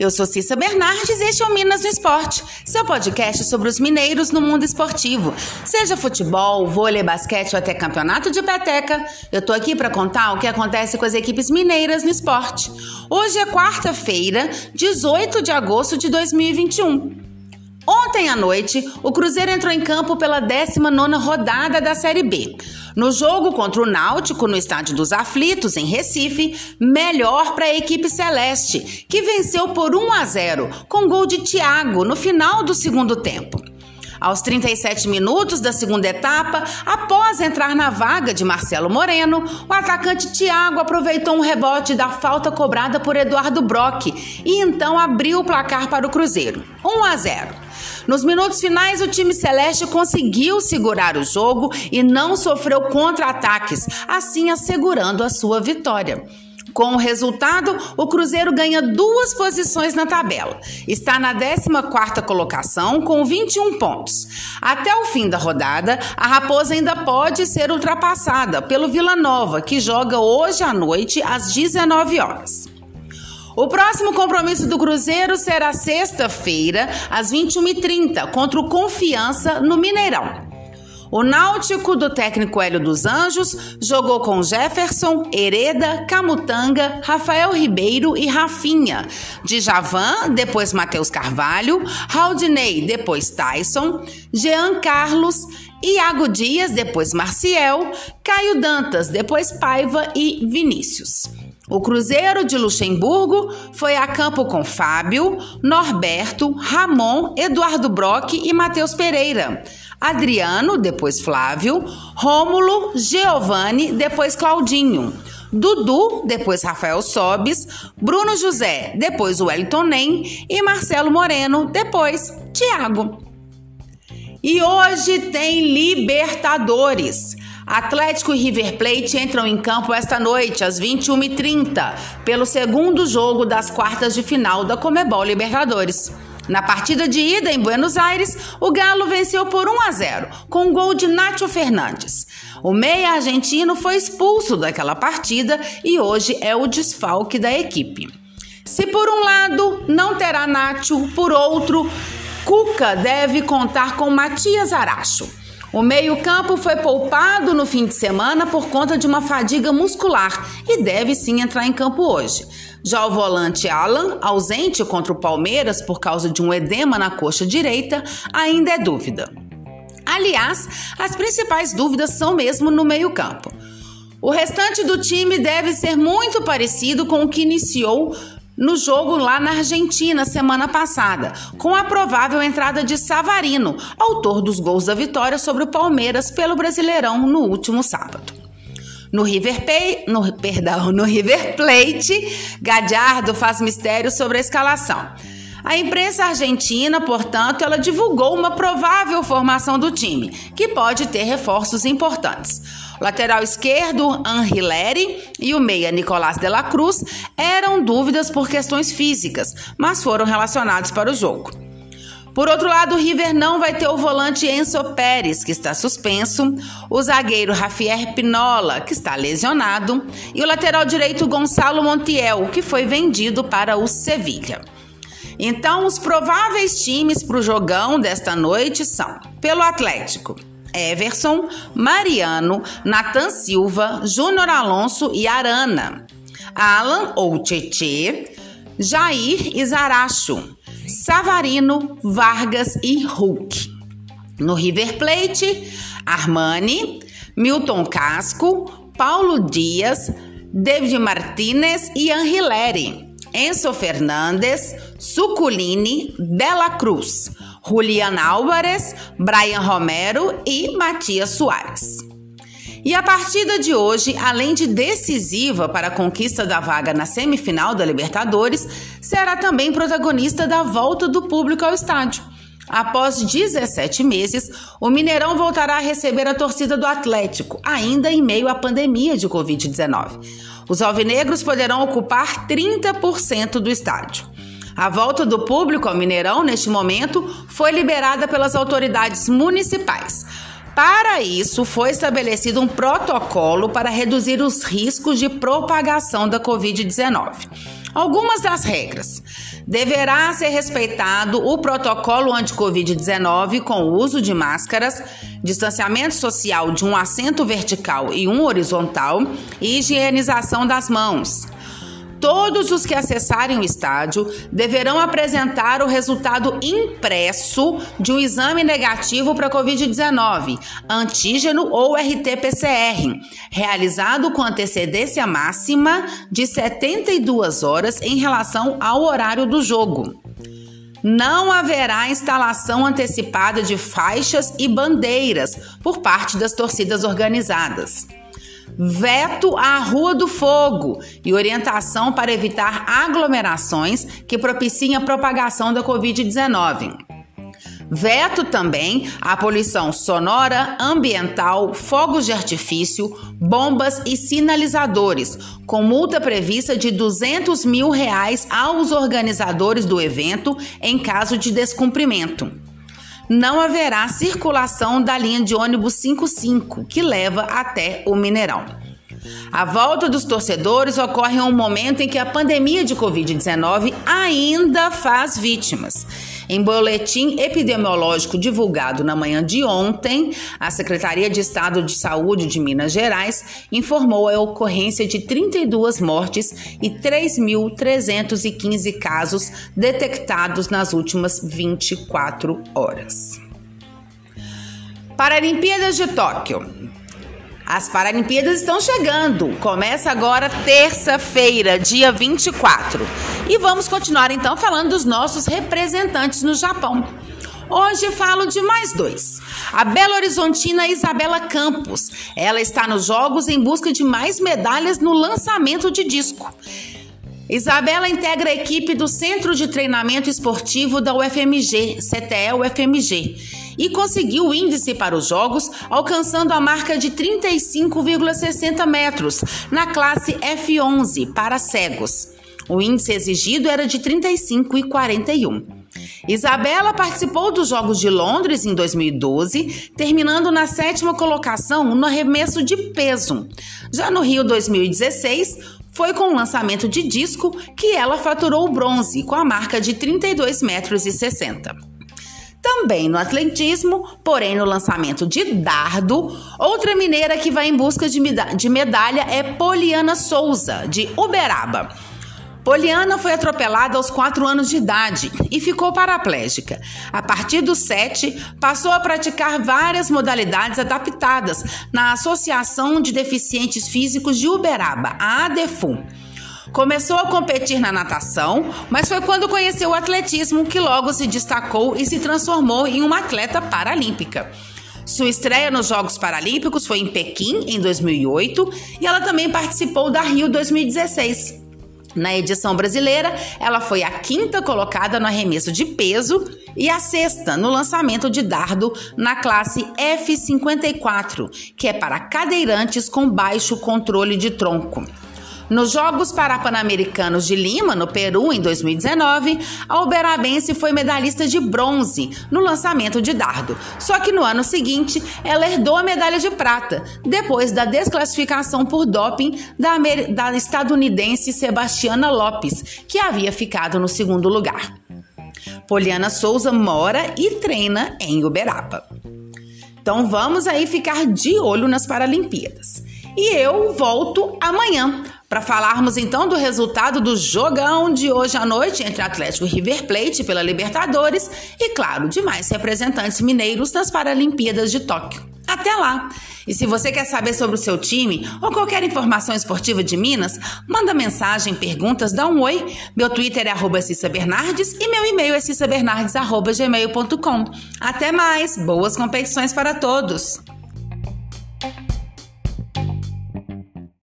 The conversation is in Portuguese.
Eu sou Cissa Bernardes e este é o Minas no Esporte, seu podcast sobre os mineiros no mundo esportivo. Seja futebol, vôlei, basquete ou até campeonato de peteca, eu tô aqui para contar o que acontece com as equipes mineiras no esporte. Hoje é quarta-feira, 18 de agosto de 2021. Ontem à noite, o Cruzeiro entrou em campo pela 19ª rodada da Série B. No jogo contra o Náutico, no Estádio dos Aflitos, em Recife, melhor para a equipe celeste, que venceu por 1 a 0, com gol de Thiago no final do segundo tempo. Aos 37 minutos da segunda etapa, após entrar na vaga de Marcelo Moreno, o atacante Thiago aproveitou um rebote da falta cobrada por Eduardo Brock e então abriu o placar para o Cruzeiro. 1 a 0. Nos minutos finais, o time celeste conseguiu segurar o jogo e não sofreu contra-ataques, assim assegurando a sua vitória. Com o resultado, o Cruzeiro ganha duas posições na tabela. Está na 14ª colocação com 21 pontos. Até o fim da rodada, a Raposa ainda pode ser ultrapassada pelo Vila Nova, que joga hoje à noite às 19 horas. O próximo compromisso do Cruzeiro será sexta-feira, às 21h30, contra o Confiança no Mineirão. O Náutico do técnico Hélio dos Anjos jogou com Jefferson, Hereda, Camutanga, Rafael Ribeiro e Rafinha. Djavan, depois Matheus Carvalho, Raudinei, depois Tyson, Jean Carlos, Iago Dias, depois Marciel, Caio Dantas, depois Paiva e Vinícius. O Cruzeiro de Luxemburgo foi a campo com Fábio, Norberto, Ramon, Eduardo Brock e Matheus Pereira. Adriano, depois Flávio, Rômulo, Giovanni, depois Claudinho. Dudu, depois Rafael Sobes, Bruno José, depois Wellington Nem e Marcelo Moreno, depois Thiago. E hoje tem Libertadores. Atlético e River Plate entram em campo esta noite, às 21h30, pelo segundo jogo das quartas de final da Comebol Libertadores. Na partida de ida em Buenos Aires, o Galo venceu por 1 a 0, com um gol de Nacho Fernandes. O meia argentino foi expulso daquela partida e hoje é o desfalque da equipe. Se por um lado não terá Nacho, por outro, Cuca deve contar com Matias Aracho. O meio-campo foi poupado no fim de semana por conta de uma fadiga muscular e deve sim entrar em campo hoje. Já o volante Alan, ausente contra o Palmeiras por causa de um edema na coxa direita, ainda é dúvida. Aliás, as principais dúvidas são mesmo no meio-campo. O restante do time deve ser muito parecido com o que iniciou no jogo lá na Argentina semana passada, com a provável entrada de Savarino, autor dos gols da vitória sobre o Palmeiras pelo Brasileirão no último sábado. No River, Pay, no, perdão, no River Plate, Gadiardo faz mistério sobre a escalação. A imprensa argentina, portanto, ela divulgou uma provável formação do time, que pode ter reforços importantes. O lateral esquerdo, Anrileri, e o meia Nicolás de la Cruz eram dúvidas por questões físicas, mas foram relacionados para o jogo. Por outro lado, o River não vai ter o volante Enzo Pérez, que está suspenso, o zagueiro Javier Pinola, que está lesionado, e o lateral direito Gonçalo Montiel, que foi vendido para o Sevilha. Então, os prováveis times para o jogão desta noite são: pelo Atlético, Everson, Mariano, Nathan Silva, Júnior Alonso e Arana. Alan ou Tietê, Jair e Zaracho, Savarino, Vargas e Hulk. No River Plate, Armani, Milton Casco, Paulo Dias, David Martinez e Anrileri. Enzo Fernandes, Suculini, Dela Cruz, Julian Álvares, Brian Romero e Matias Soares. E a partida de hoje, além de decisiva para a conquista da vaga na semifinal da Libertadores, será também protagonista da volta do público ao estádio. Após 17 meses, o Mineirão voltará a receber a torcida do Atlético, ainda em meio à pandemia de Covid-19. Os alvinegros poderão ocupar 30% do estádio. A volta do público ao Mineirão, neste momento, foi liberada pelas autoridades municipais. Para isso, foi estabelecido um protocolo para reduzir os riscos de propagação da Covid-19. Algumas das regras. Deverá ser respeitado o protocolo anti-Covid-19 com o uso de máscaras, distanciamento social de um assento vertical e um horizontal e higienização das mãos. Todos os que acessarem o estádio deverão apresentar o resultado impresso de um exame negativo para Covid-19, antígeno ou RT-PCR, realizado com antecedência máxima de 72 horas em relação ao horário do jogo. Não haverá instalação antecipada de faixas e bandeiras por parte das torcidas organizadas veto à Rua do Fogo e orientação para evitar aglomerações que propiciem a propagação da Covid-19. Veto também à poluição sonora, ambiental, fogos de artifício, bombas e sinalizadores, com multa prevista de 200 mil reais aos organizadores do evento em caso de descumprimento não haverá circulação da linha de ônibus 55, que leva até o Mineirão. A volta dos torcedores ocorre em um momento em que a pandemia de Covid-19 ainda faz vítimas. Em boletim epidemiológico divulgado na manhã de ontem, a Secretaria de Estado de Saúde de Minas Gerais informou a ocorrência de 32 mortes e 3.315 casos detectados nas últimas 24 horas. Paralimpíadas de Tóquio. As Paralimpíadas estão chegando. Começa agora terça-feira, dia 24. E vamos continuar então falando dos nossos representantes no Japão. Hoje falo de mais dois. A Belo Horizontina Isabela Campos. Ela está nos Jogos em busca de mais medalhas no lançamento de disco. Isabela integra a equipe do Centro de Treinamento Esportivo da UFMG, CTE-UFMG e conseguiu o índice para os Jogos, alcançando a marca de 35,60 metros na classe F11 para cegos. O índice exigido era de 35,41. Isabela participou dos Jogos de Londres em 2012, terminando na sétima colocação no arremesso de peso. Já no Rio 2016, foi com o lançamento de disco que ela faturou o bronze, com a marca de 32,60 metros e 60. Também no atletismo, porém no lançamento de dardo, outra mineira que vai em busca de, medalha é Poliana Souza, de Uberaba. Poliana foi atropelada aos 4 anos de idade e ficou paraplégica. A partir dos 7, passou a praticar várias modalidades adaptadas na Associação de Deficientes Físicos de Uberaba, a ADEFU. Começou a competir na natação, mas foi quando conheceu o atletismo que logo se destacou e se transformou em uma atleta paralímpica. Sua estreia nos Jogos Paralímpicos foi em Pequim, em 2008, e ela também participou da Rio 2016. Na edição brasileira, ela foi a quinta colocada no arremesso de peso e a sexta no lançamento de dardo na classe F54, que é para cadeirantes com baixo controle de tronco. Nos Jogos Parapan-Americanos de Lima, no Peru, em 2019, a uberabense foi medalhista de bronze no lançamento de dardo. Só que no ano seguinte, ela herdou a medalha de prata, depois da desclassificação por doping da, da estadunidense Sebastiana Lopes, que havia ficado no segundo lugar. Poliana Souza mora e treina em Uberaba. Então vamos aí ficar de olho nas Paralimpíadas. E eu volto amanhã para falarmos então do resultado do jogão de hoje à noite entre Atlético e River Plate pela Libertadores e, claro, demais representantes mineiros nas Paralimpíadas de Tóquio. Até lá! E se você quer saber sobre o seu time ou qualquer informação esportiva de Minas, manda mensagem, perguntas, dá um oi. Meu Twitter é arroba Cissa Bernardes e meu e-mail é cissabernardes.gmail.com. Até mais! Boas competições para todos!